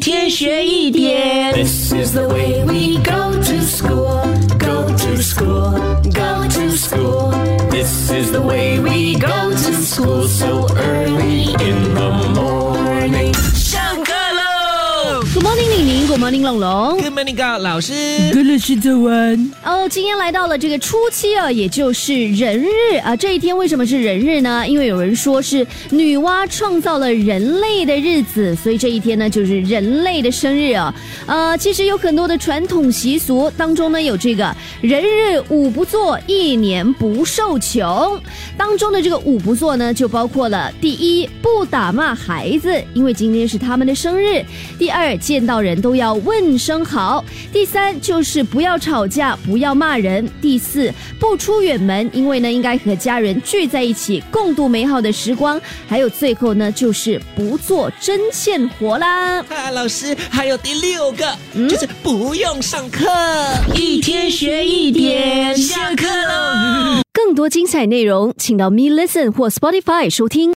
天学一点。This is the way we go to school, go to school, go to school. This is the way we go to school so early Good morning，李宁，Good morning，龙龙。！Good morning，高老师。歌乐是早安。哦，今天来到了这个初七啊，也就是人日啊。这一天为什么是人日呢？因为有人说是女娲创造了人类的日子，所以这一天呢就是人类的生日啊。呃，其实有很多的传统习俗当中呢有这个人日五不做，一年不受穷。当中的这个五不做呢，就包括了第一，不打骂孩子，因为今天是他们的生日；第二，见到人都要问声好；第三，就是不要吵架，不要骂人；第四，不出远门，因为呢应该和家人聚在一起，共度美好的时光；还有最后呢，就是不做针线活啦。啊，老师，还有第六个，就是不用上课，一天学一点，下课喽。更多精彩内容，请到 Me Listen 或 Spotify 收听。